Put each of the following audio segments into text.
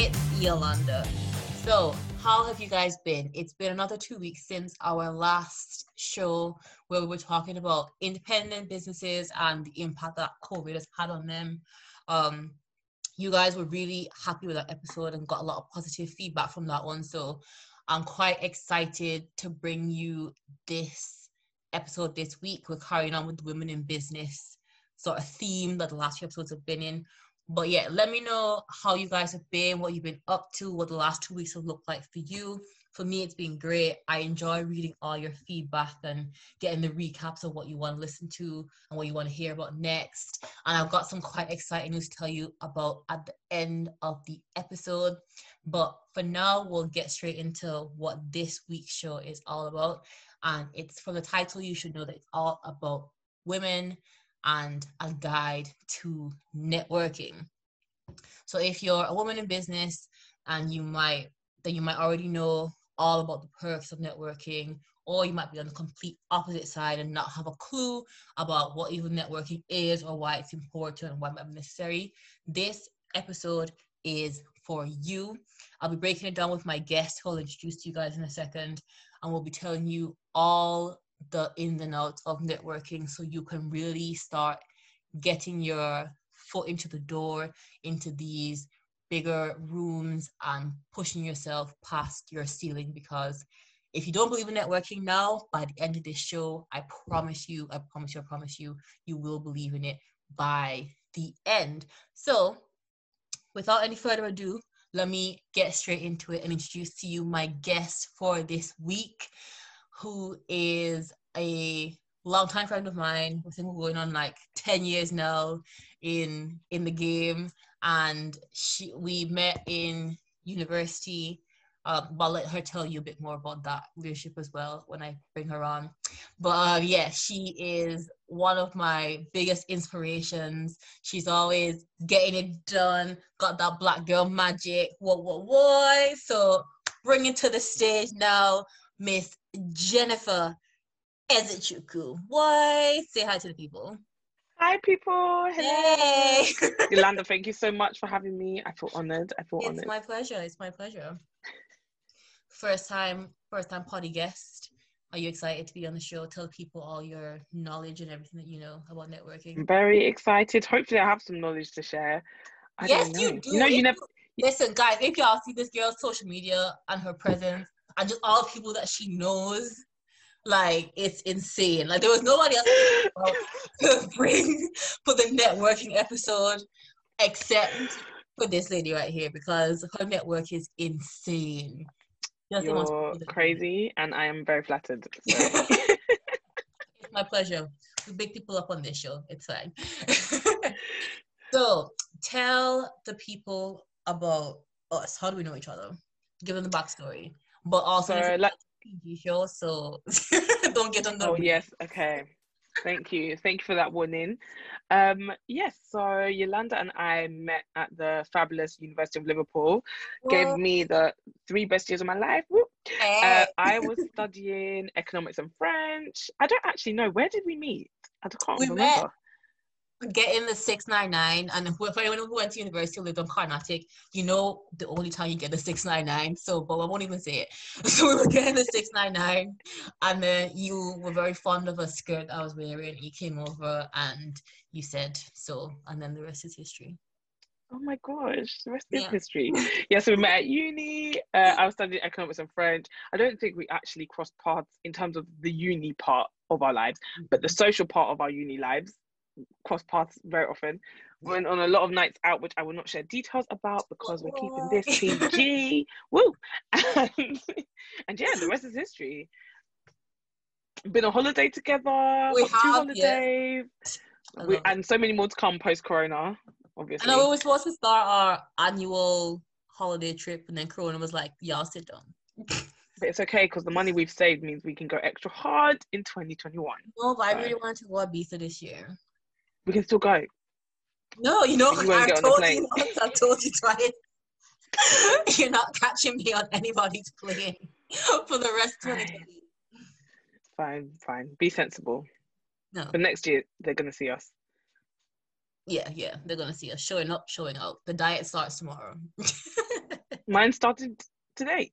It's Yolanda. So, how have you guys been? It's been another two weeks since our last show where we were talking about independent businesses and the impact that COVID has had on them. Um, you guys were really happy with that episode and got a lot of positive feedback from that one. So, I'm quite excited to bring you this episode this week. We're carrying on with women in business sort of theme that the last few episodes have been in. But yeah, let me know how you guys have been, what you've been up to, what the last two weeks have looked like for you. For me, it's been great. I enjoy reading all your feedback and getting the recaps of what you want to listen to and what you want to hear about next. And I've got some quite exciting news to tell you about at the end of the episode. But for now, we'll get straight into what this week's show is all about. And it's from the title, you should know that it's all about women and a guide to networking. So if you're a woman in business and you might then you might already know all about the perks of networking, or you might be on the complete opposite side and not have a clue about what even networking is or why it's important and why it might be necessary. This episode is for you. I'll be breaking it down with my guest who I'll introduce to you guys in a second, and we'll be telling you all the ins and outs of networking so you can really start getting your foot into the door into these bigger rooms and pushing yourself past your ceiling because if you don't believe in networking now by the end of this show i promise you i promise you i promise you you will believe in it by the end. So without any further ado let me get straight into it and introduce to you my guest for this week who is a longtime friend of mine. I think we're going on like 10 years now in in the game. And she we met in university. Uh, but I'll let her tell you a bit more about that leadership as well when I bring her on. But uh, yeah, she is one of my biggest inspirations. She's always getting it done, got that black girl magic. What, what, what? So bring it to the stage now, Miss Jennifer Ezechukwu. Why? Say hi to the people. Hi, people. Hello. Hey. Yolanda, thank you so much for having me. I feel honored. I feel it's honored. It's my pleasure. It's my pleasure. First time, first time party guest. Are you excited to be on the show? Tell people all your knowledge and everything that you know about networking. I'm very excited. Hopefully, I have some knowledge to share. I yes, you do. You know, you never. Listen, guys, if y'all see this girl's social media and her presence and just all people that she knows, like it's insane. Like there was nobody else to bring for the networking episode except for this lady right here because her network is insane. You're crazy, and I am very flattered. So. it's my pleasure. We big people up on this show. It's fine. so, tell the people about us. How do we know each other? Give them the backstory, but also so, like, PG show, so don't get on the. Oh yes, okay. Thank you. Thank you for that warning. Um, yes, so Yolanda and I met at the fabulous University of Liverpool. Gave me the three best years of my life. Hey. Uh, I was studying economics and French. I don't actually know where did we meet. I can't we remember. Met getting the 699 and for anyone who went to university lived on Carnatic, you know the only time you get the 699. So but I won't even say it. So we were getting the 699 and then you were very fond of a skirt I was wearing. You came over and you said so and then the rest is history. Oh my gosh, the rest yeah. is history. yeah, so we met at uni. Uh, I was studying economics and French. I don't think we actually crossed paths in terms of the uni part of our lives, but the mm-hmm. social part of our uni lives cross paths very often. Went on a lot of nights out, which I will not share details about because we're keeping this PG. Woo! And, and, yeah, the rest is history. Been on holiday together. We have, two holidays. Yeah. We, and so many more to come post Corona, obviously. And we were supposed to start our annual holiday trip, and then Corona was like, "Y'all sit down." But it's okay because the money we've saved means we can go extra hard in 2021. No, but so. I really wanted to go Ibiza this year we can still go. No, you know, you I've told you once, I've told you twice. You're not catching me on anybody's plane for the rest of the day. Fine, fine. Be sensible. No. But next year, they're going to see us. Yeah, yeah, they're gonna see us showing up, showing up. The diet starts tomorrow. Mine started today.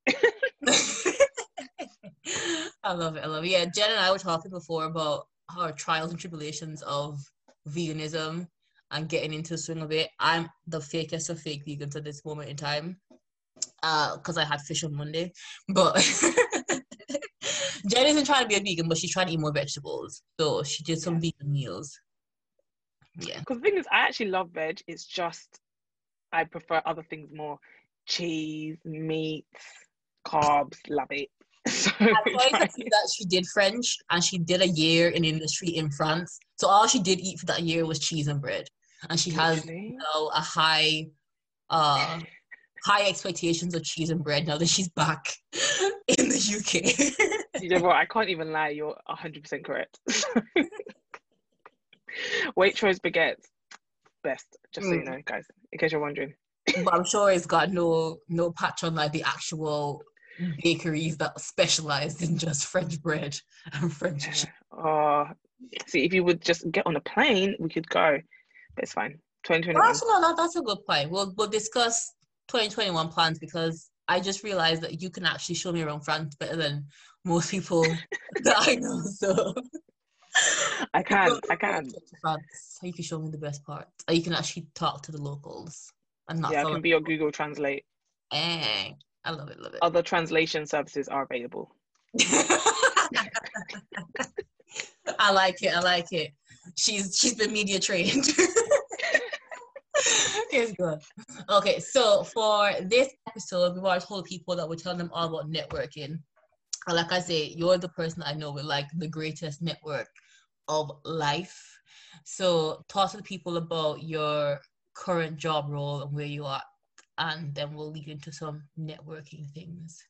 I love it. I love it. Yeah, Jen and I were talking before about our trials and tribulations of veganism and getting into the swing of it. I'm the fakest of fake vegans at this moment in time. Uh, because I had fish on Monday. But Jen isn't trying to be a vegan, but she's trying to eat more vegetables. So she did some yeah. vegan meals. Yeah. Because the thing is, I actually love veg. It's just I prefer other things more. Cheese, meats, carbs, love it. So I to see that she did French and she did a year in industry in France. So all she did eat for that year was cheese and bread. And she has you know, a high uh high expectations of cheese and bread now that she's back in the UK. you know what? I can't even lie. You're 100% correct. Waitrose baguettes, best. Just mm. so you mm. know, guys, in case you're wondering. but I'm sure it's got no no patch on like the actual bakeries that specialize in just French bread and French. Oh, see, if you would just get on a plane, we could go. That's fine. 2021. Actually, no, that, that's a good point. We'll we'll discuss 2021 plans because I just realized that you can actually show me around France better than most people that I know. So I can, I can. France, you can show me the best part. Or you can actually talk to the locals and not. Yeah, I can be your Google Translate. Eh, I love it, love it. Other translation services are available. I like it. I like it. She's she's been media trained. it's good. Okay, so for this episode, we've already told people that we're telling them all about networking. And like I say, you're the person I know with like the greatest network of life. So talk to the people about your current job role and where you are, and then we'll lead into some networking things.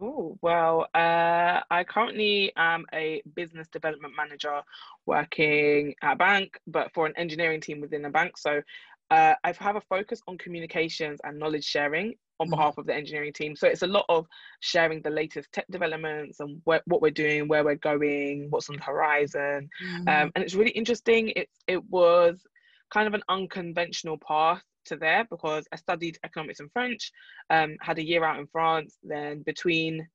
Oh, well, uh, I currently am a business development manager working at a bank, but for an engineering team within a bank. So uh, I have a focus on communications and knowledge sharing on mm-hmm. behalf of the engineering team. So it's a lot of sharing the latest tech developments and wh- what we're doing, where we're going, what's on the horizon. Mm-hmm. Um, and it's really interesting. It, it was kind of an unconventional path to there because I studied economics and French, um, had a year out in France. Then between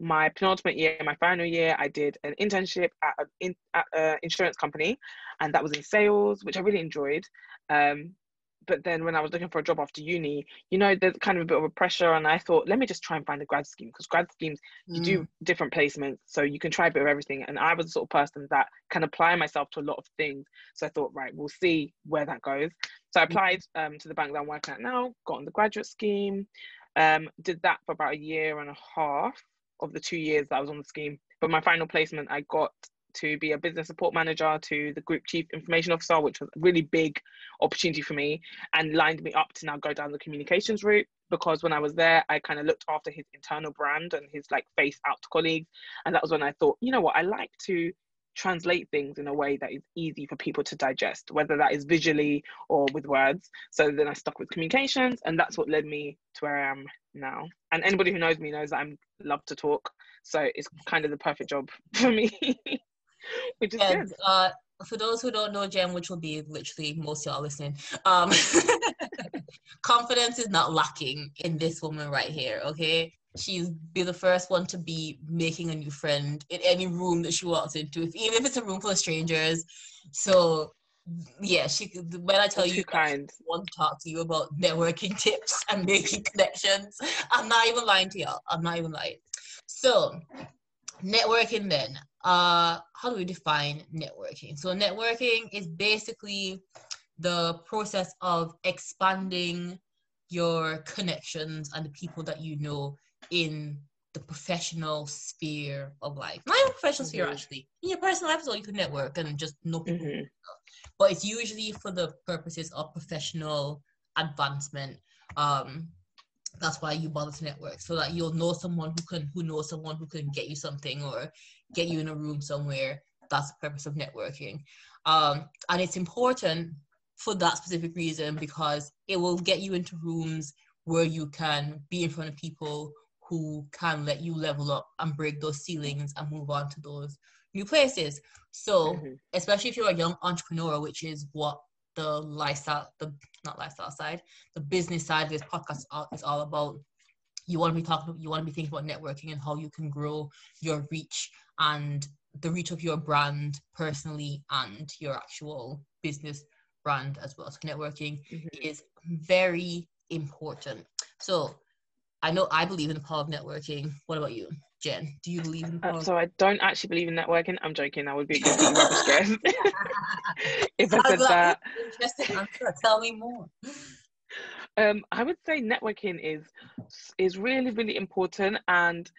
my penultimate year and my final year, I did an internship at an in, insurance company, and that was in sales, which I really enjoyed. Um, but then when I was looking for a job after uni, you know, there's kind of a bit of a pressure, and I thought, let me just try and find a grad scheme because grad schemes you mm. do different placements, so you can try a bit of everything. And I was the sort of person that can apply myself to a lot of things. So I thought, right, we'll see where that goes. So I mm. applied um, to the bank that I'm working at now, got on the graduate scheme, um, did that for about a year and a half of the two years that I was on the scheme. But my final placement, I got to be a business support manager to the group chief information officer, which was a really big opportunity for me and lined me up to now go down the communications route. Because when I was there, I kind of looked after his internal brand and his like face out to colleagues. And that was when I thought, you know what, I like to translate things in a way that is easy for people to digest, whether that is visually or with words. So then I stuck with communications, and that's what led me to where I am now. And anybody who knows me knows that I'm love to talk, so it's kind of the perfect job for me. which is and, good. Uh, for those who don't know Jen, which will be literally most y'all listening, um, confidence is not lacking in this woman right here. Okay, she's be the first one to be making a new friend in any room that she walks into, if, even if it's a room full of strangers. So yeah, she when I tell you kind. I want to talk to you about networking tips and making connections, I'm not even lying to y'all. I'm not even lying. So networking then. Uh how do we define networking? So networking is basically the process of expanding your connections and the people that you know in the professional sphere of life. Not even professional mm-hmm. sphere actually. In your personal life as well you can network and just know people. Mm-hmm. but it's usually for the purposes of professional advancement. Um that's why you bother to network. So that you'll know someone who can who knows someone who can get you something or get you in a room somewhere. That's the purpose of networking. Um, and it's important for that specific reason because it will get you into rooms where you can be in front of people who can let you level up and break those ceilings and move on to those new places. So mm-hmm. especially if you're a young entrepreneur which is what the lifestyle, the not lifestyle side, the business side of this podcast is all about. You want to be talking, you want to be thinking about networking and how you can grow your reach and the reach of your brand personally and your actual business brand as well. So networking mm-hmm. is very important. So I know I believe in the power of networking. What about you, Jen? Do you believe in? Uh, so I don't actually believe in networking. I'm joking. I would be a complete rubbish guest if I said that. Interesting answer. Tell me more. Um, I would say networking is is really really important, and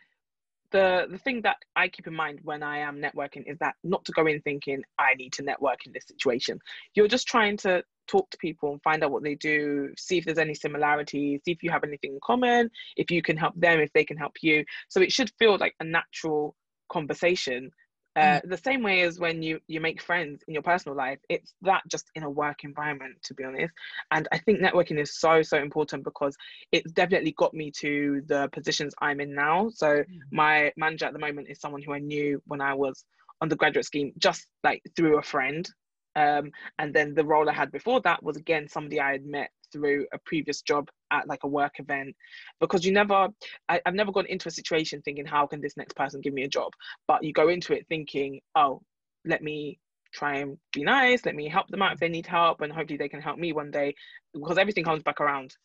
the the thing that I keep in mind when I am networking is that not to go in thinking I need to network in this situation. You're just trying to talk to people and find out what they do, see if there's any similarities, see if you have anything in common, if you can help them, if they can help you. So it should feel like a natural conversation. Uh, mm. the same way as when you you make friends in your personal life it's that just in a work environment to be honest and i think networking is so so important because it's definitely got me to the positions i'm in now so mm. my manager at the moment is someone who i knew when i was on the graduate scheme just like through a friend um, and then the role I had before that was again somebody I had met through a previous job at like a work event. Because you never I, have never gone into a situation thinking how can this next person give me a job? But you go into it thinking oh let me try and be nice. Let me help them out if they need help and hopefully they can help me one day. Because everything comes back around.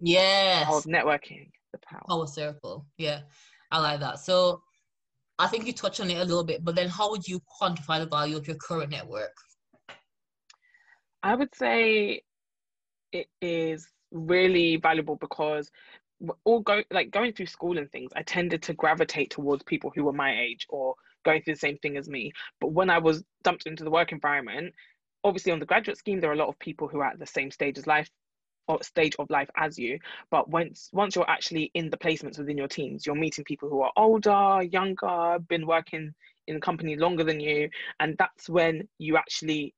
Yes. of networking the power. Power circle. Yeah I like that. So I think you touched on it a little bit but then how would you quantify the value of your current network I would say it is really valuable because all go like going through school and things, I tended to gravitate towards people who were my age or going through the same thing as me. But when I was dumped into the work environment, obviously on the graduate scheme, there are a lot of people who are at the same stage as life or stage of life as you. But once once you're actually in the placements within your teams, you're meeting people who are older, younger, been working in the company longer than you, and that's when you actually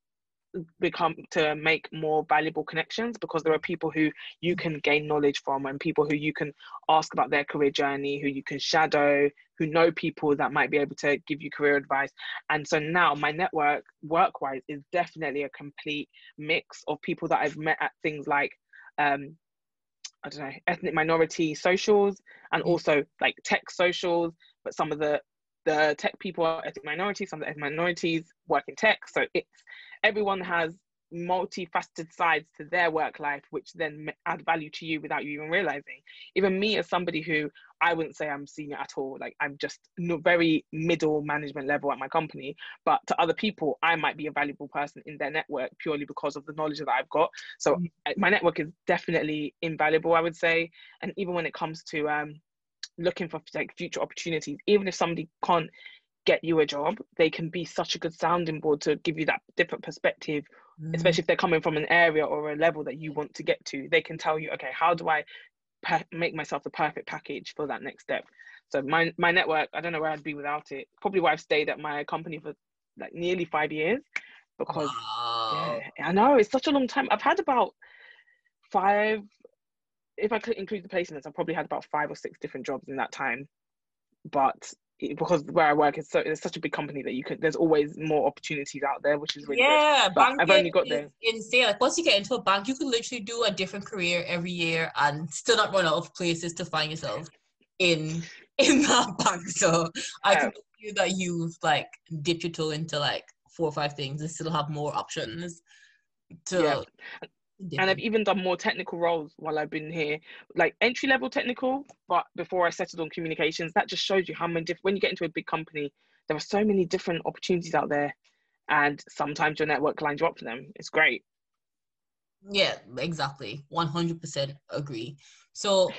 become to make more valuable connections because there are people who you can gain knowledge from and people who you can ask about their career journey who you can shadow who know people that might be able to give you career advice. And so now my network work wise is definitely a complete mix of people that i've met at things like um i don't know ethnic minority socials and mm. also like tech socials. But some of the the tech people are ethnic minorities some of the ethnic minorities work in tech. So it's everyone has multifaceted sides to their work life which then add value to you without you even realizing. Even me as somebody who i wouldn't say i'm senior at all like i'm just very middle management level at my company but to other people i might be a valuable person in their network purely because of the knowledge that i've got. So mm. my network is definitely invaluable i would say. And even when it comes to um looking for like future opportunities even if somebody can't get you a job they can be such a good sounding board to give you that different perspective mm. especially if they're coming from an area or a level that you want to get to. They can tell you okay how do i pe- make myself the perfect package for that next step? So my my network i don't know where i'd be without it. Probably why i've stayed at my company for like nearly five years because wow. yeah, i know it's such a long time. I've had about five if i could include the placements i've probably had about five or six different jobs in that time. But because where I work is so it's such a big company that you could there's always more opportunities out there, which is really yeah. Good. I've only got there. Insane. Like once you get into a bank, you can literally do a different career every year and still not run out of places to find yourself in in that bank. So I can feel that you've like dipped your toe into like four or five things and still have more options to yeah and I've even done more technical roles while I've been here, like entry level technical. But before I settled on communications, that just shows you how many different. When you get into a big company, there are so many different opportunities out there, and sometimes your network lines you up for them. It's great. Yeah, exactly. One hundred percent agree. So,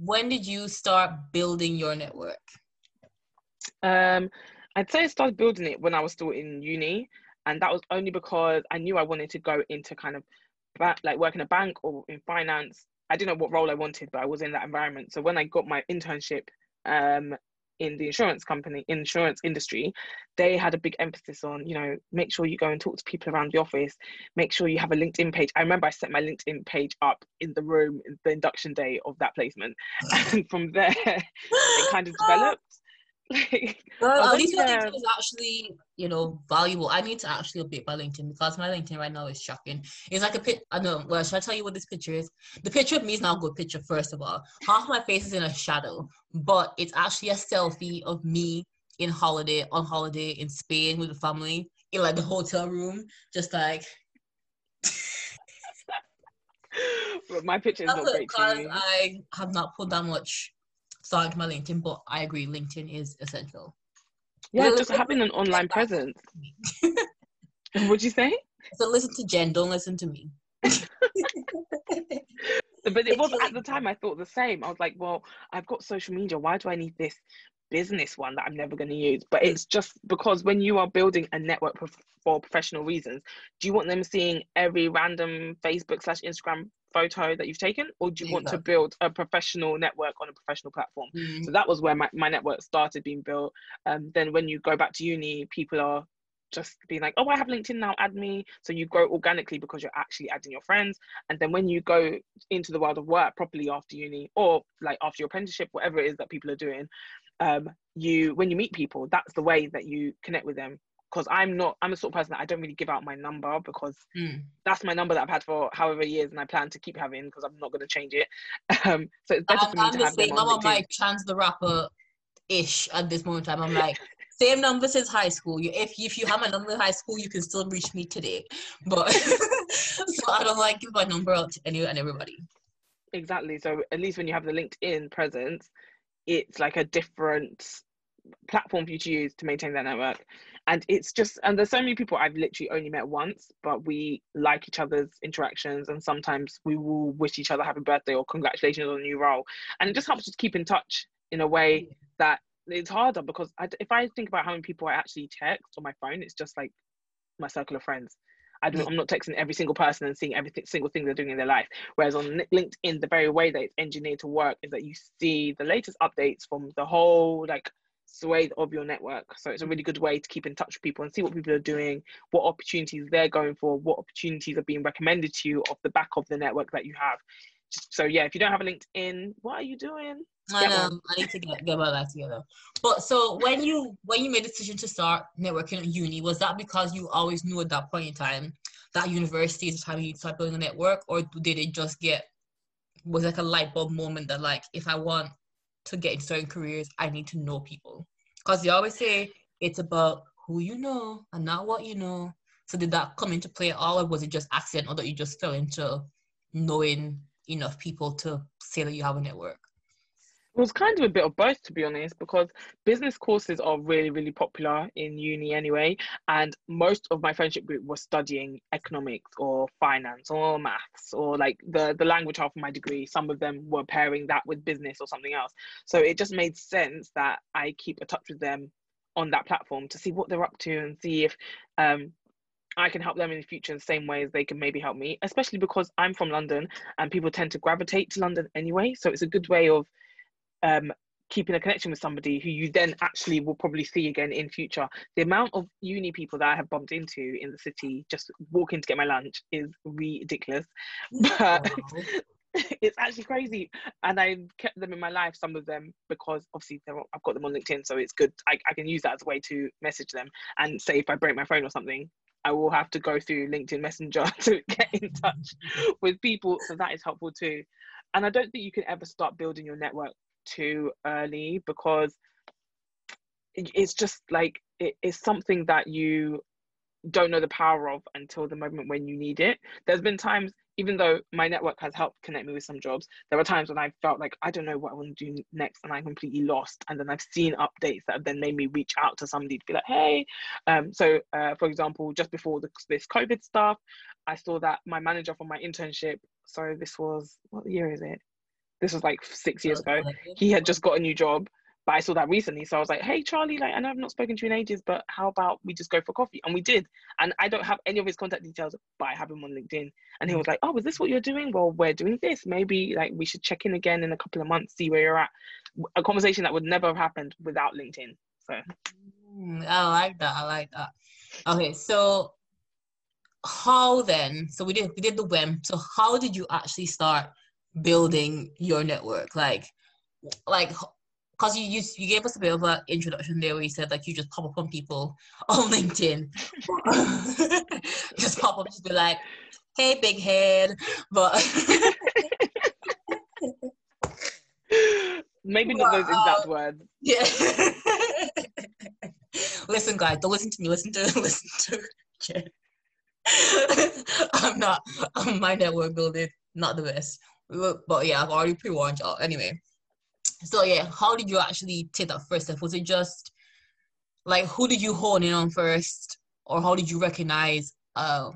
when did you start building your network? Um, I'd say I started building it when I was still in uni, and that was only because I knew I wanted to go into kind of like work in a bank or in finance. I didn't know what role I wanted, but I was in that environment. So when I got my internship um, in the insurance company, insurance industry, they had a big emphasis on, you know, make sure you go and talk to people around the office, make sure you have a LinkedIn page. I remember I set my LinkedIn page up in the room the induction day of that placement. And from there, it kind of developed. Like, well, I at least your LinkedIn um, is actually, you know, valuable. I need to actually update my LinkedIn because my LinkedIn right now is shocking. It's like a pit. I know. Well, should I tell you what this picture is? The picture of me is not a good picture. First of all, half my face is in a shadow, but it's actually a selfie of me in holiday on holiday in Spain with the family in like the hotel room, just like. But my picture is not great because. I have not put that much into my LinkedIn, but I agree, LinkedIn is essential. Yeah, just having an online presence. What'd you say? So listen to Jen, don't listen to me. But it was at the time I thought the same. I was like, well, I've got social media. Why do I need this business one that I'm never going to use? But it's just because when you are building a network for professional reasons, do you want them seeing every random Facebook slash Instagram photo that you've taken, or do you want to build a professional network on a professional platform? Mm, So that was where my, my network started being built. Um, then when you go back to uni, people are just being like, oh, I have LinkedIn now, add me. So you grow organically because you're actually adding your friends. And then when you go into the world of work properly after uni or like after your apprenticeship, whatever it is that people are doing, um, you when you meet people, that's the way that you connect with them. Because I'm not, I'm a sort of person that I don't really give out my number because mm. that's my number that I've had for however years and I plan to keep having because I'm not going to change it. Um, so it's better I'm, for me I'm to the have same. I'm on my Chance the Rapper ish at this moment in time. I'm like, same number since high school. You, if if you have my number in high school, you can still reach me today. But so I don't like give my number out to anyone and everybody. Exactly. So at least when you have the LinkedIn presence, it's like a different platform for you to use to maintain that network. And it's just, and there's so many people I've literally only met once, but we like each other's interactions. And sometimes we will wish each other happy birthday or congratulations on a new role. And it just helps us keep in touch in a way that it's harder because I, if I think about how many people I actually text on my phone, it's just like my circle of friends. I don't, i'm not texting every single person and seeing every single thing they're doing in their life. Whereas on LinkedIn, the very way that it's engineered to work is that you see the latest updates from the whole like swathe of your network. So it's a really good way to keep in touch with people and see what people are doing, what opportunities they're going for, what opportunities are being recommended to you off the back of the network that you have. So yeah, if you don't have a LinkedIn, what are you doing? I know. I need to get, get my life together. But so when you when you made the decision to start networking at uni, was that because you always knew at that point in time that university is the time you start building a network, or did it just get was like a light bulb moment that like if I want to get into certain careers, I need to know people? Because they always say it's about who you know and not what you know. So did that come into play at all, or was it just accidental that you just fell into knowing enough people to say that you have a network? It was kind of a bit of both, to be honest, because business courses are really, really popular in uni anyway. And most of my friendship group was studying economics or finance or maths or like the, the language half of my degree. Some of them were pairing that with business or something else. So it just made sense that I keep in touch with them on that platform to see what they're up to and see if um, I can help them in the future in the same way as they can maybe help me, especially because I'm from London and people tend to gravitate to London anyway. So it's a good way of um, keeping a connection with somebody who you then actually will probably see again in future. The amount of uni people that I have bumped into in the city just walking to get my lunch is ridiculous. But it's actually crazy. And I kept them in my life, some of them, because obviously I've got them on LinkedIn, so it's good. I, I can use that as a way to message them. And say if I break my phone or something, I will have to go through LinkedIn Messenger to get in touch with people. So that is helpful too. And I don't think you can ever start building your network too early because it's just like it, it's something that you don't know the power of until the moment when you need it. There's been times, even though my network has helped connect me with some jobs, there were times when I felt like I don't know what I want to do next and I'm completely lost. And then I've seen updates that have then made me reach out to somebody to be like, hey. Um, so, uh, for example, just before the, this COVID stuff, I saw that my manager for my internship, so this was, what year is it? This was like six years ago he had just got a new job but i saw that recently so i was like hey charlie like i know i've not spoken to you in ages but how about we just go for coffee and we did and i don't have any of his contact details but i have him on linkedin and he was like oh is this what you're doing well we're doing this maybe like we should check in again in a couple of months see where you're at a conversation that would never have happened without linkedin so Mm, I like that. I like that. Okay, so how then? So we did we did the WEM. So how did you actually start building your network? Like, like because you, you you gave us a bit of an introduction there where you said like you just pop up on people on LinkedIn, just pop up just be like, hey big head, but maybe not those exact words. Yeah. listen, guys, don't listen to me. Listen to listen to. I'm not. My network building not the best. But yeah, I've already pre-warned y'all. Anyway, so yeah, how did you actually take that first step? Was it just like who did you hone in on first, or how did you recognize uh,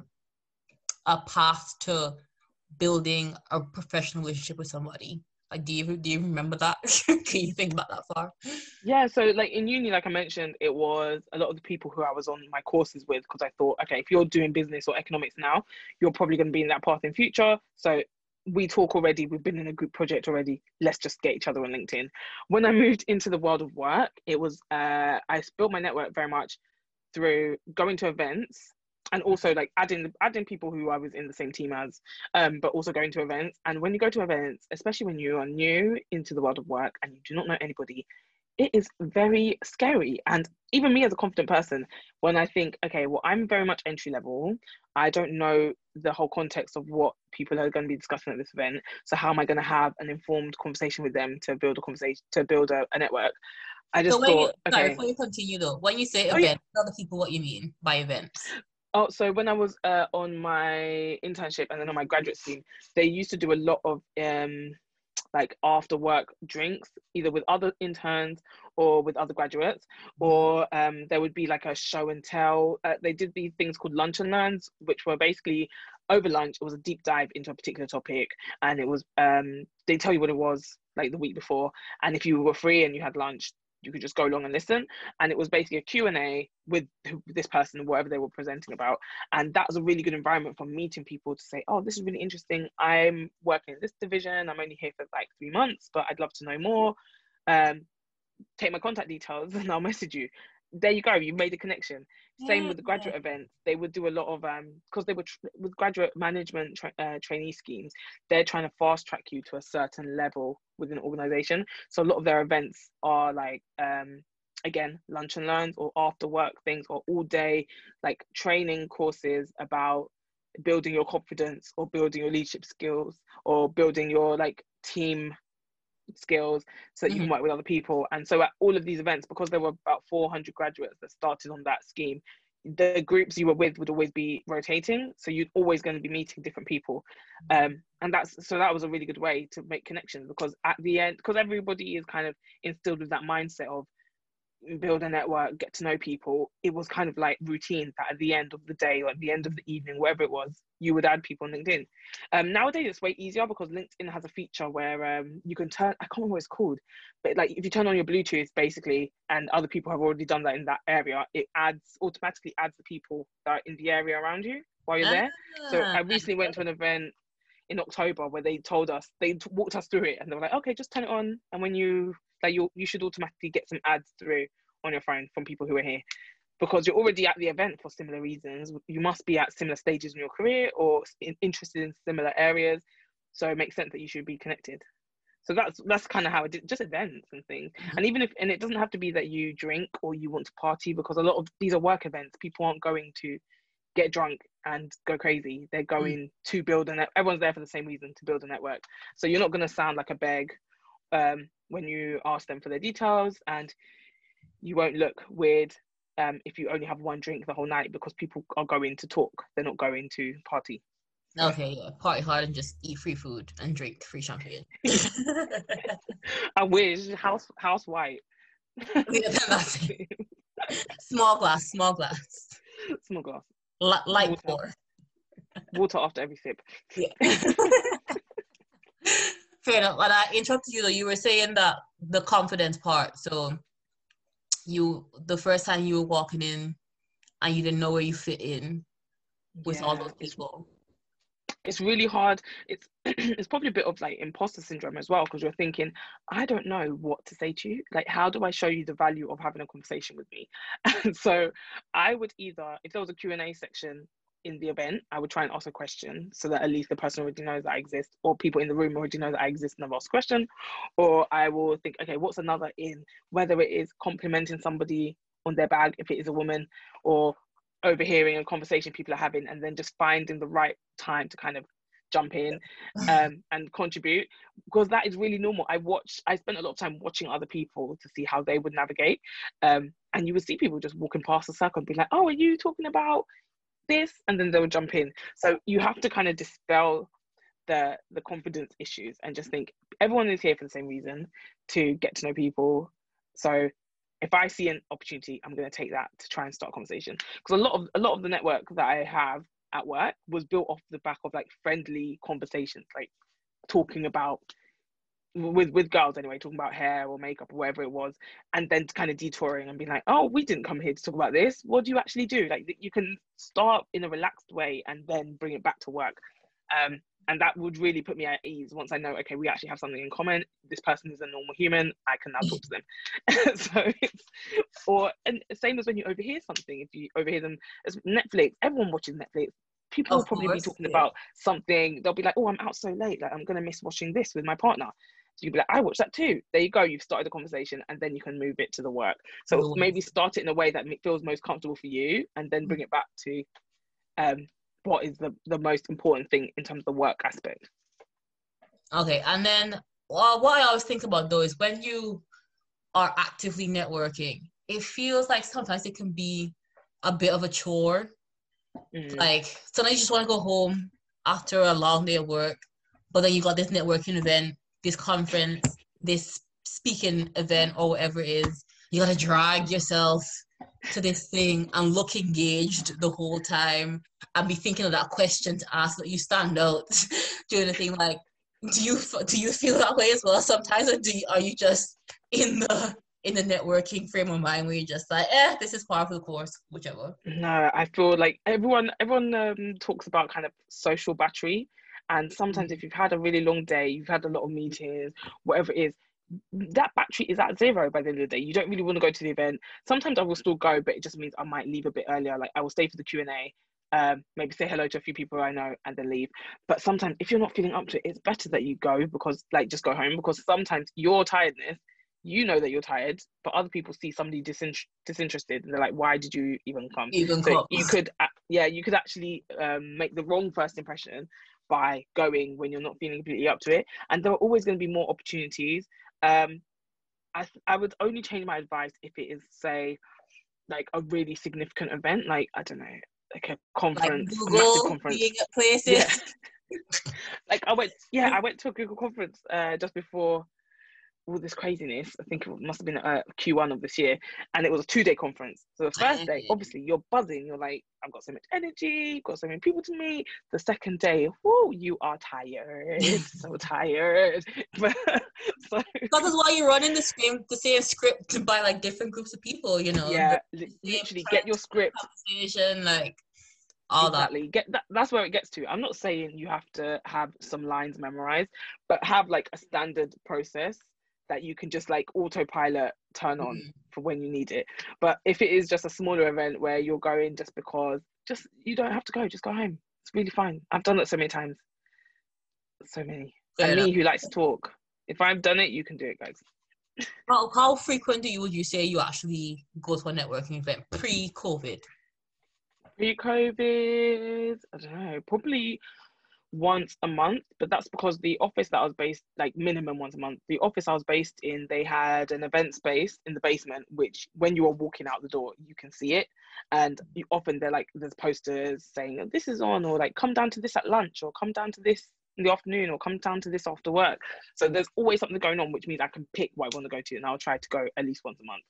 a path to building a professional relationship with somebody? Like, do you do you remember that? Can you think about that far? Yeah, so like in uni, like I mentioned, it was a lot of the people who I was on my courses with because I thought, okay, if you're doing business or economics now, you're probably going to be in that path in future. So we talk already, we've been in a group project already. Let's just get each other on LinkedIn. When I moved into the world of work, it was uh, I built my network very much through going to events and also like adding adding people who I was in the same team as, um, but also going to events. And when you go to events, especially when you are new into the world of work and you do not know anybody, it is very scary. And even me as a confident person, when I think, okay, well, I'm very much entry level, I don't know the whole context of what people are going to be discussing at this event. So how am I going to have an informed conversation with them to build a conversation, to build a, a network? I just so thought, you, okay. Sorry, before you continue though, when you say event, oh, yeah. tell the people what you mean by events. Oh, so when I was uh, on my internship and then on my graduate scheme, they used to do a lot of um, like after work drinks, either with other interns or with other graduates, mm-hmm. or um, there would be like a show and tell. Uh, they did these things called lunch and learns, which were basically over lunch. It was a deep dive into a particular topic, and it was um, they tell you what it was like the week before, and if you were free and you had lunch, you could just go along and listen. And it was basically a q&a with this person whatever they were presenting about. And that was a really good environment for meeting people to say oh this is really interesting. I'm working in this division. I'm only here for like three months but i'd love to know more. Um, take my contact details and i'll message you there you go you made a connection. Same with the graduate events. They would do a lot of um because they were tr- with graduate management tra- uh, trainee schemes they're trying to fast track you to a certain level within an organization. So a lot of their events are like um again lunch and learns or after work things or all day like training courses about building your confidence or building your leadership skills or building your like team skills so that mm-hmm. you can mm-hmm. work with other people. And so at all of these events, because there were about 400 graduates that started on that scheme, the groups you were with would always be rotating. So you're always going to be meeting different people. Um, and that's so that was a really good way to make connections because at the end, because everybody is kind of instilled with that mindset of build a network, get to know people, it was kind of like routine that at the end of the day or at the end of the evening, wherever it was, you would add people on LinkedIn. Um, nowadays it's way easier because LinkedIn has a feature where um, you can turn, I can't remember what it's called, but like if you turn on your Bluetooth basically, and other people have already done that in that area, it adds automatically adds the people that are in the area around you while you're there. So I ah. recently went to an event in October where they told us, they walked us through it and they were like, okay, just turn it on. And when you that you you should automatically get some adds through on your phone from people who are here. Because you're already at the event for similar reasons. You must be at similar stages in your career or in, interested in similar areas. So it makes sense that you should be connected. So that's that's kind of how it did just events and things. Mm-hmm. and even if and it doesn't have to be that you drink or you want to party because a lot of these are work events. People aren't going to get drunk and go crazy. They're mm. going mm. to build a net everyone's there for the same reason to build a network. So you're not going to sound like a beg um, when you ask them for their details and you won't look weird um, if you only have one drink the whole night because people are going to talk. They're not going to party. Okay yeah party hard and just eat free food and drink free champagne. I wish. House house white. Small glass small glass. Small glass. L- light water. pour. Water after every sip. Yeah fair enough. But I interrupted you though. You were saying that the confidence part. So you the first time you were walking in and you didn't know where you fit in with yeah. all those people. It's really hard. It's it's probably a bit of like imposter syndrome as well because you're thinking, I don't know what to say to you. Like, how do I show you the value of having a conversation with me? And so I would either, if there was a Q and A section in the event, I would try and ask a question so that at least the person already knows that I exist, or people in the room already know that I exist and I've asked a question. Or I will think, okay, what's another in? Whether it is complimenting somebody on their bag, if it is a woman, or overhearing a conversation people are having, and then just finding the right time to kind of jump in um, and contribute because that is really normal. I watch, I spent a lot of time watching other people to see how they would navigate. Um, and you would see people just walking past the circle and be like, oh, are you talking about this? And then they'll jump in. So you have to kind of dispel the the confidence issues and just think everyone is here for the same reason to get to know people. So if I see an opportunity, I'm going to take that to try and start a conversation. Because a lot of a lot of the network that I have at work was built off the back of like friendly conversations, like talking about with with girls anyway, talking about hair or makeup or whatever it was, and then kind of detouring and being like, oh, we didn't come here to talk about this. What do you actually do? Like you can start in a relaxed way and then bring it back to work. Um, and that would really put me at ease once I know, okay, we actually have something in common. This person is a normal human. I can now talk to them. so it's, or and same as when you overhear something. If you overhear them, as Netflix, everyone watches Netflix. People will probably course, be talking yeah. about something. They'll be like, "Oh, I'm out so late. Like, I'm gonna miss watching this with my partner." So you'd be like, I watched that too. There you go. You've started the conversation and then you can move it to the work. So maybe start it in a way that feels most comfortable for you and then bring it back to um, what is the, the most important thing in terms of the work aspect. Okay. And then well, what I always think about though is when you are actively networking, it feels like sometimes it can be a bit of a chore. Mm. Like sometimes you just want to go home after a long day of work, but then you've got this networking event this conference, this speaking event or whatever it is, you gotta drag yourself to this thing and look engaged the whole time and be thinking of that question to ask that you stand out doing the thing. Like do you do you feel that way as well sometimes? Or do you, are you just in the in the networking frame of mind where you're just like eh this is part of the course whichever. No i feel like everyone everyone um, talks about kind of social battery and sometimes mm. if you've had a really long day, you've had a lot of meetings, whatever it is, that battery is at zero by the end of the day. You don't really want to go to the event. Sometimes I will still go, but it just means I might leave a bit earlier. Like I will stay for the Q and A, um, maybe say hello to a few people I know and then leave. But sometimes if you're not feeling up to it, it's better that you go because like just go home because sometimes your tiredness, you know that you're tired, but other people see somebody disin- disinterested and they're like, why did you even come? Even so you could, yeah, you could actually um, make the wrong first impression by going when you're not feeling completely up to it. And there are always going to be more opportunities. Um, I, I would only change my advice if it is, say, like a really significant event, like, I don't know, like a conference, like Google, conference. Being at places. Yeah. like I went, yeah, I went to a Google conference uh, just before all this craziness. I think it must have been uh, Q1 of this year, and it was a two day conference. So the first day, obviously, you're buzzing. You're like, I've got so much energy, got so many people to meet. The second day, whoa, you are tired, so tired. but so that is why you're running the same the same script by like different groups of people. You know, yeah, literally get your script conversation like all exactly. that. Get that. That's where it gets to. I'm not saying you have to have some lines memorized, but have like a standard process that you can just like autopilot turn on mm-hmm. for when you need it. But if it is just a smaller event where you're going just because, just you don't have to go, just go home. It's really fine. I've done that so many times. So many. Fair and enough. me who likes to talk. If I've done it, you can do it, guys. How how frequent do you would you say you actually go to a networking event pre-COVID? Pre-COVID, I don't know, probably once a month, but that's because the office that I was based, like minimum once a month, the office I was based in, they had an event space in the basement, which when you are walking out the door, you can see it. And you, often they're like, there's posters saying, this is on, or like, come down to this at lunch, or come down to this in the afternoon, or come down to this after work. So there's always something going on, which means I can pick what I want to go to, and I'll try to go at least once a month.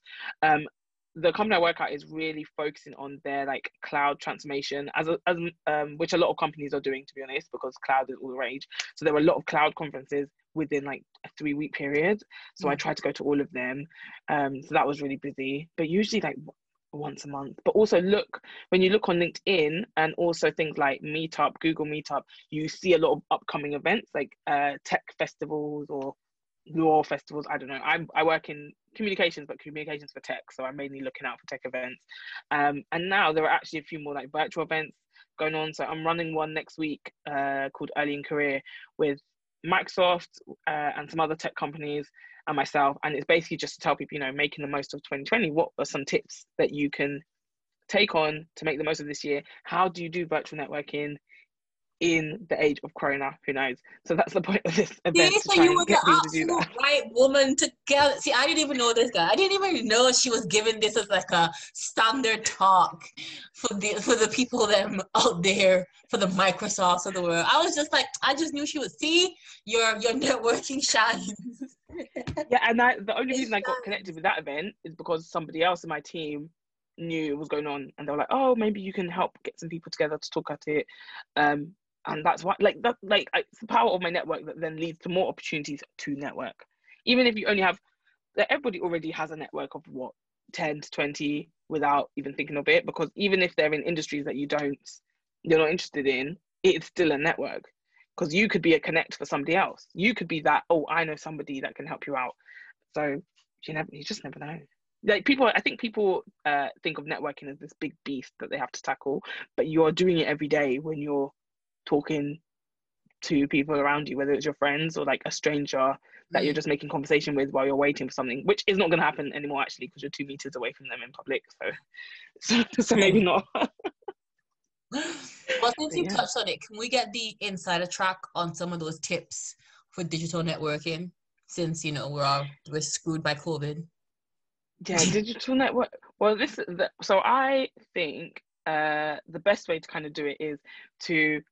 Um, the company I work at is really focusing on their like cloud transformation, as a, as um, which a lot of companies are doing to be honest, because cloud is all the rage. So there were a lot of cloud conferences within like a three week period. So mm. I tried to go to all of them. Um, so that was really busy, but usually like once a month. But also look when you look on LinkedIn and also things like Meetup, Google Meetup, you see a lot of upcoming events like uh, tech festivals or law festivals. I don't know. I I work in communications, but communications for tech. So I'm mainly looking out for tech events. Um, and now there are actually a few more like virtual events going on. So I'm running one next week uh, called Early in Career with Microsoft uh, and some other tech companies and myself. And it's basically just to tell people, you know, making the most of 2020, what are some tips that you can take on to make the most of this year? How do you do virtual networking? In the age of Corona. Who knows? So that's the point of this event. Yeah, so you were the absolute right woman to get. See, I didn't even know this guy. I didn't even know she was giving this as like a standard talk for the for the people them out there for the Microsofts of the world. I was just like, I just knew she would see your your networking shines. yeah, and I, the only reason I got connected with that event is because somebody else in my team knew it was going on and they were like oh maybe you can help get some people together to talk at it um and that's why like that like it's the power of my network that then leads to more opportunities to network. Even if you only have like, everybody already has a network of what 10 to 20 without even thinking of it because even if they're in industries that you don't you're not interested in it's still a network. Because you could be a connect for somebody else. You could be that oh i know somebody that can help you out. So you never you just never know. Like people i think people uh, think of networking as this big beast that they have to tackle but you're doing it every day when you're talking to people around you, whether it's your friends or like a stranger that you're mm. just making conversation with while you're waiting for something, which is not going to happen anymore actually because you're two meters away from them in public. So, so, so maybe not. well, since you yeah. touched on it, can we get the insider track on some of those tips for digital networking? Since you know we're all we're screwed by COVID. Yeah, digital network. Well, this the, so I think uh, the best way to kind of do it is to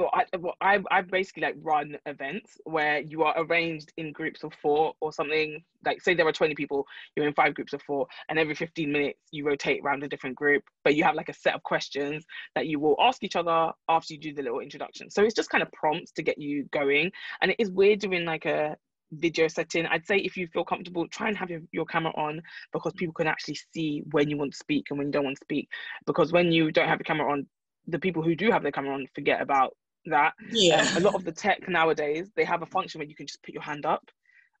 well, I, well, I, I basically like run events where you are arranged in groups of four or something. Like say there are 20 people you're in five groups of four and every 15 minutes you rotate around a different group but you have like a set of questions that you will ask each other after you do the little introduction. So it's just kind of prompts to get you going. And it is weird doing like a video setting. I'd say if you feel comfortable try and have your, your camera on because people can actually see when you want to speak and when you don't want to speak. Because when you don't have your camera on the people who do have their camera on forget about that. Yeah. Um, a lot of the tech nowadays, they have a function where you can just put your hand up.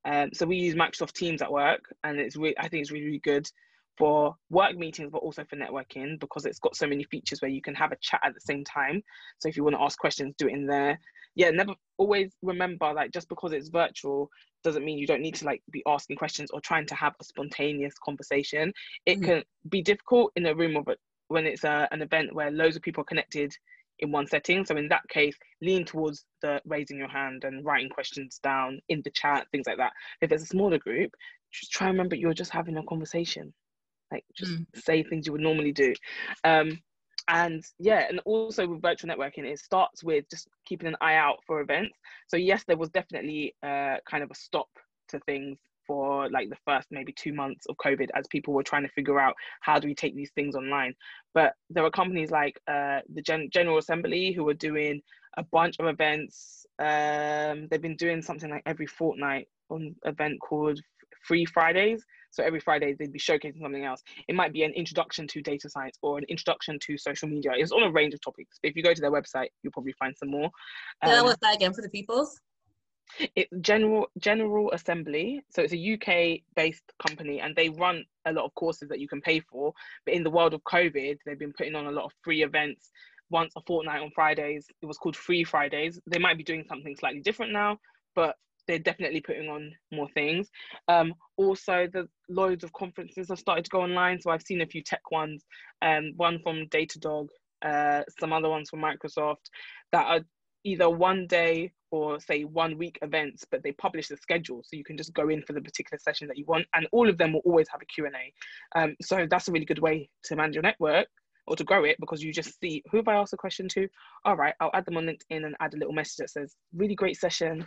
Um, so we use Microsoft Teams at work, and it's really, I think it's really, really good for work meetings, but also for networking because it's got so many features where you can have a chat at the same time. So if you want to ask questions, do it in there. Yeah, never always remember like just because it's virtual doesn't mean you don't need to like be asking questions or trying to have a spontaneous conversation. It mm-hmm. can be difficult in a room of when it's a, uh, an event where loads of people are connected in one setting. So in that case, lean towards the raising your hand and writing questions down in the chat, things like that. If there's a smaller group, just try and remember you're just having a conversation. Like just mm. say things you would normally do. Um, and yeah, and also with virtual networking, it starts with just keeping an eye out for events. So yes, there was definitely uh, kind of a stop to things for like the first maybe two months of COVID as people were trying to figure out how do we take these things online. But there were companies like uh, the Gen- General Assembly who were doing a bunch of events. Um, they've been doing something like every fortnight on event called Free Fridays. So every Friday they'd be showcasing something else. It might be an introduction to data science or an introduction to social media. It's on a range of topics. But if you go to their website, you'll probably find some more. Um, that was that again for the peoples? It's General General Assembly, so it's a UK based company, and they run a lot of courses that you can pay for. But in the world of COVID, they've been putting on a lot of free events once a fortnight on Fridays. It was called Free Fridays. They might be doing something slightly different now, but they're definitely putting on more things. Um, also, the loads of conferences have started to go online. So I've seen a few tech ones, um, one from Datadog, uh, some other ones from Microsoft that are either one day or say one week events but they publish the schedule so you can just go in for the particular session that you want and all of them will always have a q&a um, so that's a really good way to manage your network or to grow it because you just see who have i asked a question to? All right i'll add them on linkedin and add a little message that says really great session.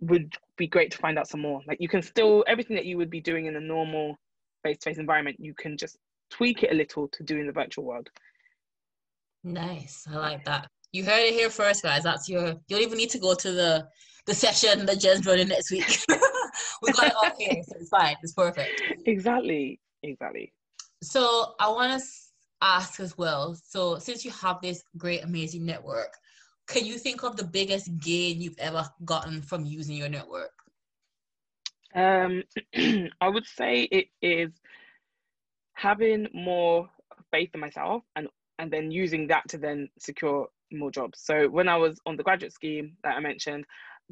Would be great to find out some more. Like you can still everything that you would be doing in a normal face-to-face environment you can just tweak it a little to do in the virtual world. Nice. I like that you heard it here first, guys. That's your. You don't even need to go to the the session that Jen's running next week. we got it all here, so it's fine. It's perfect. Exactly. Exactly. So I want to ask as well. So since you have this great, amazing network, can you think of the biggest gain you've ever gotten from using your network? Um, I would say it is having more faith in myself and and then using that to then secure more jobs. So when I was on the graduate scheme that I mentioned,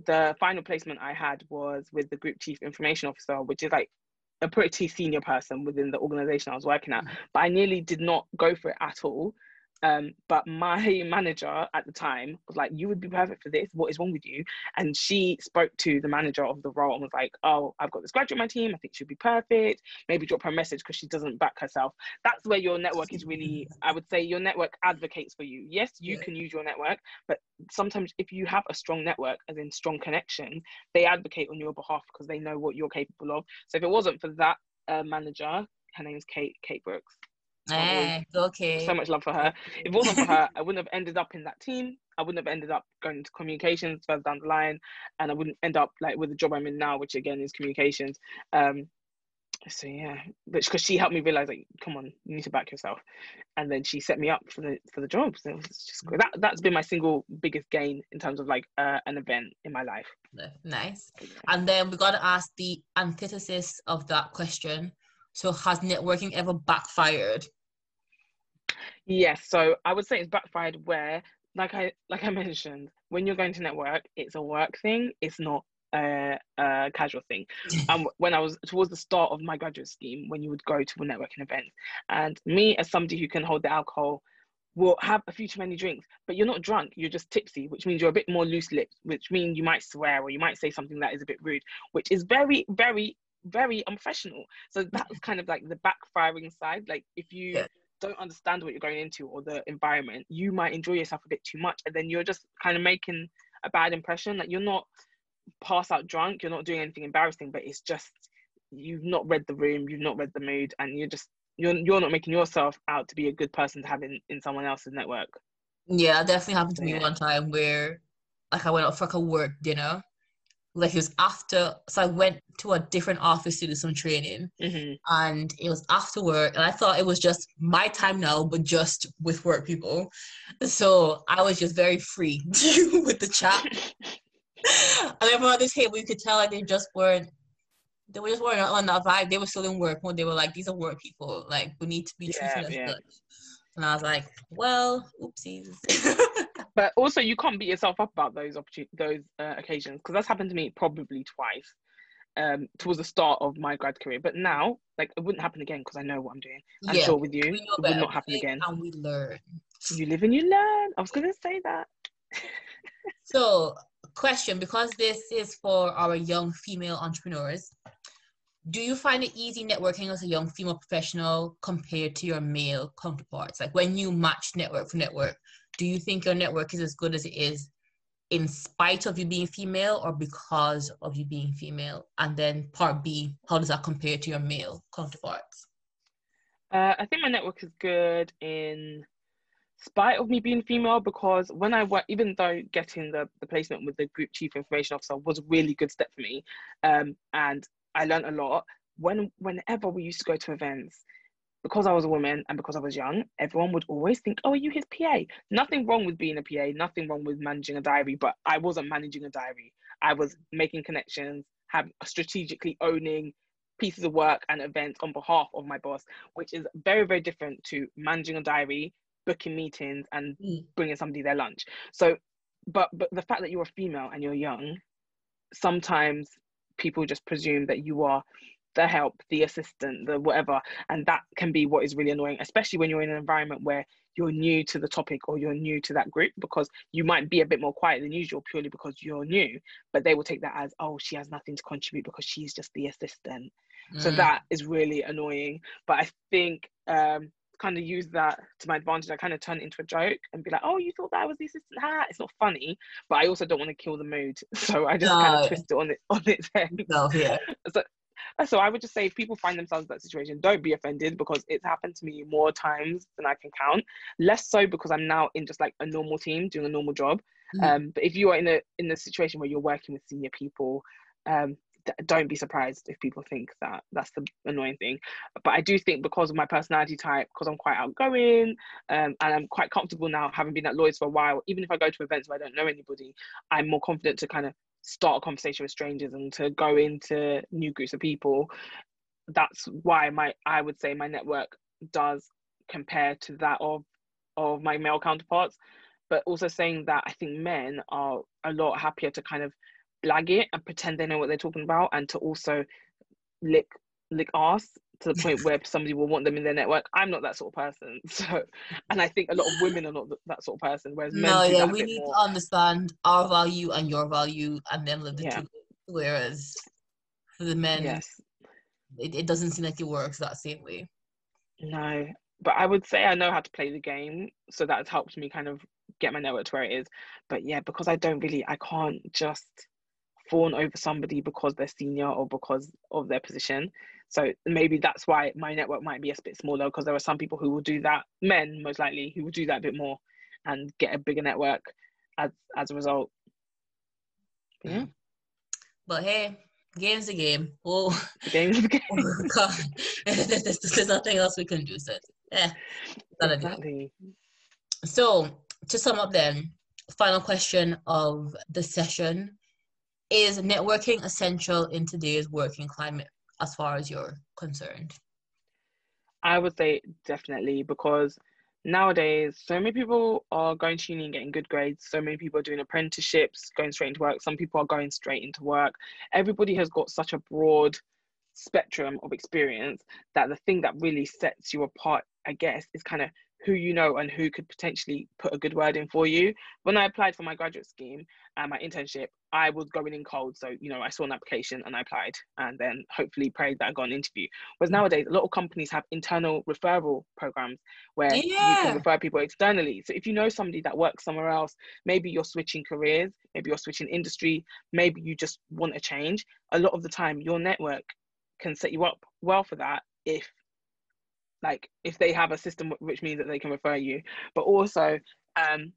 the final placement I had was with the group chief information officer, which is like a pretty senior person within the organization I was working at. Mm. But I nearly did not go for it at all um, but my manager at the time was like, "You would be perfect for this. What is wrong with you?" And she spoke to the manager of the role and was like, "Oh, I've got this graduate on my team. I think she'd be perfect. Maybe drop her a message because she doesn't back herself." That's where your network is really. I would say your network advocates for you. Yes, you yeah. can use your network, but sometimes if you have a strong network, as in strong connection, they advocate on your behalf because they know what you're capable of. So if it wasn't for that uh, manager, her name's Kate Kate Brooks. Okay. So much love for her. If it wasn't for her, I wouldn't have ended up in that team. I wouldn't have ended up going to communications further down the line, and I wouldn't end up like with the job I'm in now, which again is communications. Um, so yeah, but because she helped me realize like, come on, you need to back yourself, and then she set me up for the for the job. So it's just great. that that's been my single biggest gain in terms of like uh, an event in my life. Nice. And then we got to ask the antithesis of that question. So has networking ever backfired? Yes, so I would say it's backfired where, like I like I mentioned, when you're going to network, it's a work thing. It's not a, a casual thing. um, when I was towards the start of my graduate scheme, when you would go to a networking event, and me as somebody who can hold the alcohol will have a few too many drinks, but you're not drunk, you're just tipsy, which means you're a bit more loose lipped, which means you might swear or you might say something that is a bit rude, which is very, very, very unprofessional. So that's kind of like the backfiring side. Like if you yeah don't understand what you're going into or the environment, you might enjoy yourself a bit too much, and then you're just kind of making a bad impression. Like you're not pass out drunk, you're not doing anything embarrassing, but it's just you've not read the room, you've not read the mood, and you're just you're you're not making yourself out to be a good person to have in, in someone else's network. Yeah, definitely happened to me yeah. one time where like I went out for like a work dinner like it was after so i went to a different office to do some training. Mm-hmm. and it was after work and i thought it was just my time now but just with work people. So i was just very free with the chat. And everyone at this table you could tell like they just weren't they were just weren't on that vibe. They were still in work when they were like these are work people. Like we need to be yeah, treated as yeah. such. And i was like well oopsies but also you can't beat yourself up about those opportunities those uh, occasions because that's happened to me probably twice um towards the start of my grad career. But now like it wouldn't happen again because i know what i'm doing. I'm yeah, sure with you it would not happen again. and we learn. You live and you learn. I was gonna say that. So question because this is for our young female entrepreneurs do you find it easy networking as a young female professional compared to your male counterparts? Like when you match network for network do you think your network is as good as it is in spite of you being female or because of you being female? And then part B, how does that compare to your male counterparts? Uh, I think my network is good in spite of me being female because when I work, even though getting the, the placement with the group chief information officer was a really good step for me, um, and I learned a lot. When whenever we used to go to events, because I was a woman and because I was young, everyone would always think, oh, are you his PA? Nothing wrong with being a PA, nothing wrong with managing a diary, but I wasn't managing a diary. I was making connections, have strategically owning pieces of work and events on behalf of my boss, which is very, very different to managing a diary, booking meetings, and mm. bringing somebody their lunch. So, but but the fact that you're a female and you're young, sometimes people just presume that you are the help, the assistant, the whatever. And that can be what is really annoying, especially when you're in an environment where you're new to the topic or you're new to that group because you might be a bit more quiet than usual purely because you're new, but they will take that as, oh, she has nothing to contribute because she's just the assistant. Mm. So that is really annoying. But I think um, kind of use that to my advantage. I kind of turn it into a joke and be like, "Oh, you thought that I was the assistant? Ha!" It's not funny, but I also don't want to kill the mood, so I just no. kind of twist it on it on its head. No, yeah. So so I would just say if people find themselves in that situation, don't be offended because it's happened to me more times than I can count. Less so because I'm now in just like a normal team doing a normal job. Mm-hmm. Um, but if you are in a in a situation where you're working with senior people, um, don't be surprised if people think that that's the annoying thing but i do think because of my personality type because i'm quite outgoing um, and i'm quite comfortable now having been at lloyd's for a while even if i go to events where i don't know anybody i'm more confident to kind of start a conversation with strangers and to go into new groups of people that's why my i would say my network does compare to that of of my male counterparts, but also saying that I think men are a lot happier to kind of blag it and pretend they know what they're talking about and to also lick lick ass to the point where somebody will want them in their network. I'm not that sort of person. So, and I think a lot of women are not that sort of person. Whereas men, no, yeah, we need more. to understand our value and your value, and then live the yeah. two. Whereas for the men, yes, it, it doesn't seem like it works that same way. No, but I would say I know how to play the game, so that's helped me kind of get my network to where it is. But yeah, because I don't really, I can't just fawn over somebody because they're senior or because of their position. So maybe that's why my network might be a bit smaller because there are some people who will do that, men most likely, who will do that a bit more and get a bigger network as as a result. Yeah. Mm. But hey, game's a game. Oh, the game's a game. oh God. there's, there's, nothing else we can do. So yeah, exactly. So to sum up, then, final question of the session is networking essential in today's working climate as far as you're concerned? I would say definitely because nowadays so many people are going to uni and getting good grades. So many people are doing apprenticeships going straight into work. Some people are going straight into work. Everybody has got such a broad spectrum of experience that the thing that really sets you apart i guess is kind of who you know and who could potentially put a good word in for you. When I applied for my graduate scheme and my internship, I was going in cold. So, you know, I saw an application and I applied and then hopefully prayed that I got an interview. Whereas nowadays, a lot of companies have internal referral programs where yeah. you can refer people externally. So if you know somebody that works somewhere else, maybe you're switching careers, maybe you're switching industry, maybe you just want a change. A lot of the time, your network can set you up well for that if like if they have a system which means that they can refer you. But also um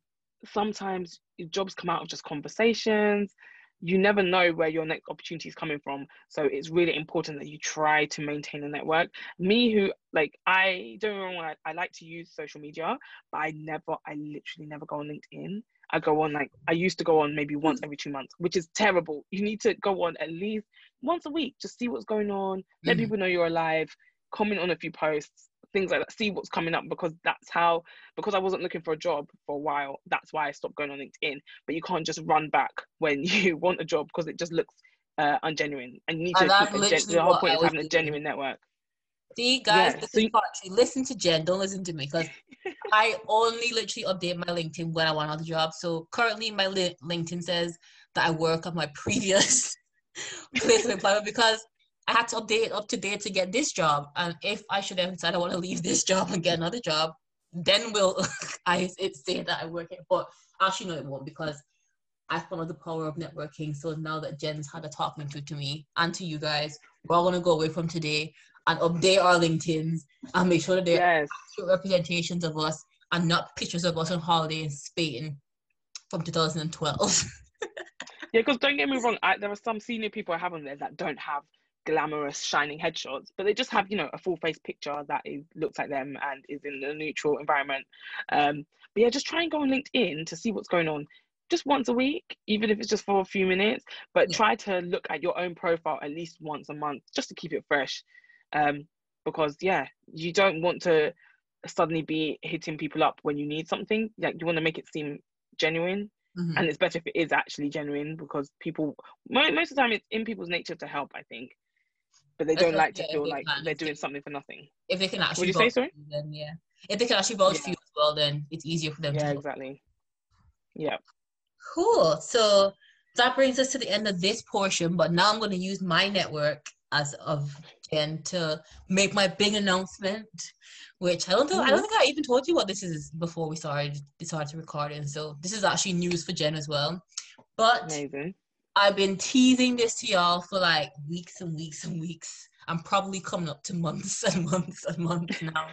sometimes jobs come out of just conversations. You never know where your next opportunity is coming from. So it's really important that you try to maintain a network. Me who like i don't know I, I like to use social media but i never i literally never go on linkedin. I go on like i used to go on maybe once every two months which is terrible. You need to go on at least once a week just see what's going on let mm. people know you're alive comment on a few posts things like that see what's coming up because that's how because i wasn't looking for a job for a while that's why i stopped going on linkedin. But you can't just run back when you want a job because it just looks uh, ungenuine. And you need to gen- the whole point is having a genuine network. See, guys, yeah, so you- listen to Jen. Don't listen to me because I only literally update my LinkedIn when I want another job. So currently, my li- LinkedIn says that I work at my previous place of employment because I had to update up to date to get this job. And if I should ever decide I want to leave this job and get another job, then will I it say that I work it. But actually, no, it won't because I follow the power of networking. So now that Jen's had a talking to to me and to you guys, we're all gonna go away from today and update our LinkedIn's and make sure that they're yes. representations of us and not pictures of us on holiday in Spain from 2012. yeah, because don't get me wrong, I, there are some senior people I have on there that don't have glamorous shining headshots but they just have you know a full face picture that is looks like them and is in a neutral environment. Um but yeah just try and go on linkedin to see what's going on. Just once a week even if it's just for a few minutes but yeah. try to look at your own profile at least once a month just to keep it fresh. Um because yeah you don't want to suddenly be hitting people up when you need something. Like you want to make it seem genuine. Mm-hmm. and it's better if it is actually genuine because people most, most of the time it's in people's nature to help i think but they don't like to feel like they're doing something for nothing. If they can actually, would you say sorry? Then yeah, if they can actually vouch yeah. for you as well, then it's easier for them. Yeah, exactly. Yeah. Cool. So that brings us to the end of this portion. But now I'm going to use my network as of Jen to make my big announcement, which I don't think I don't think I even told you what this is before we started decided to record it. So this is actually news for Jen as well. But Amazing. I've been teasing this to y'all for like weeks and weeks and weeks. I'm probably coming up to months and months and months now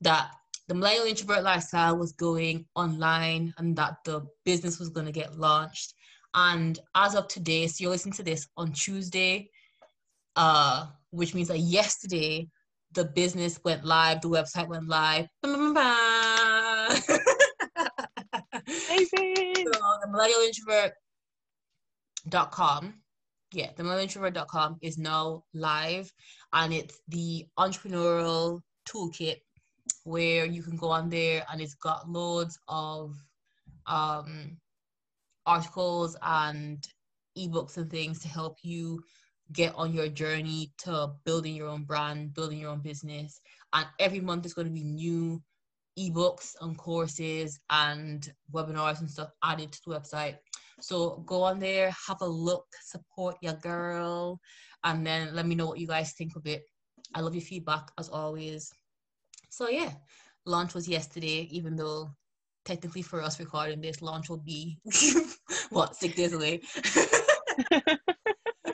that the millennial introvert lifestyle was going online and that the business was going to get launched. And as of today, so you're listening to this on Tuesday, uh, which means that yesterday the business went live, the website went live. Amazing. So the millennial introvert com yeah the com is now live and it's the entrepreneurial toolkit where you can go on there and it's got loads of um, articles and ebooks and things to help you get on your journey to building your own brand, building your own business. And every month there's going to be new ebooks and courses and webinars and stuff added to the website. So go on there, have a look, support your girl, and then let me know what you guys think of it. I love your feedback as always. So yeah, launch was yesterday, even though technically for us recording this, launch will be what six days away.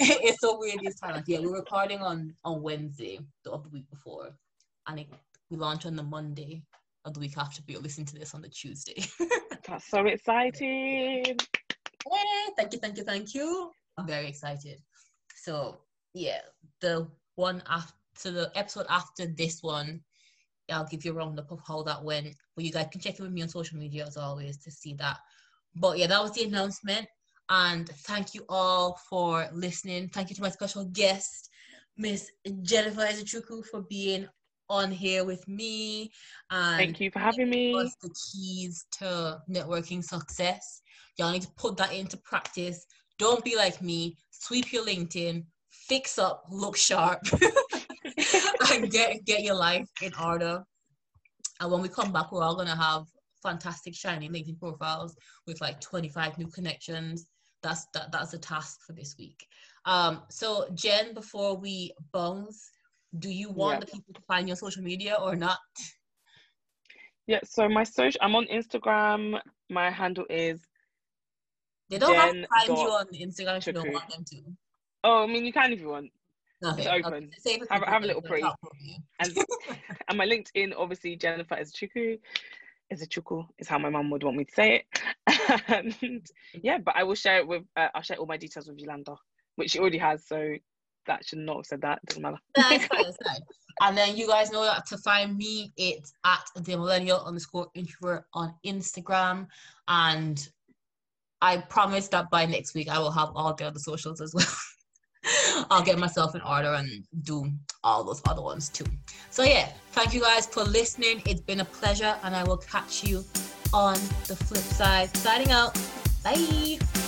it's so weird this time. Yeah, we're recording on on Wednesday the week before, and it, we launch on the Monday of the week after. But listen to this on the Tuesday. That's so exciting. Yeah, thank you, thank you, thank you. I'm very excited. So yeah, the one after the episode after this one, I'll give you a roundup of how that went. But you guys can check in with me on social media as always to see that. But yeah, that was the announcement. And thank you all for listening. Thank you to my special guest, Miss Jennifer Ezechukwu, for being on here with me. And thank you for having me. The keys to networking success. Y'all need to put that into practice. Don't be like me. Sweep your LinkedIn, fix up, look sharp, and get get your life in order. And when we come back, we're all gonna have fantastic shiny LinkedIn profiles with like 25 new connections that's that, that's a task for this week. Um, so Jen, before we bounce, do you want yeah. the people to find your social media or not? Yeah, so my social, I'm on Instagram. My handle is. They don't have to find you on Instagram if you don't want them to. Oh, I mean, you can if you want. Okay, it's open. Okay. Have, have a little pre. and, and my LinkedIn, obviously, Jennifer is Chuku is a chuku is how my mum would want me to say it and yeah but i will share it with uh, i'll share all my details with yolanda which she already has so that should not have said that doesn't matter fine, fine. and then you guys know that to find me it's at the millennial underscore introvert on instagram and i promise that by next week i will have all the other socials as well I'll get myself in order and do all those other ones too. So yeah, thank you guys for listening. It's been a pleasure and I will catch you on the flip side. Signing out. Bye.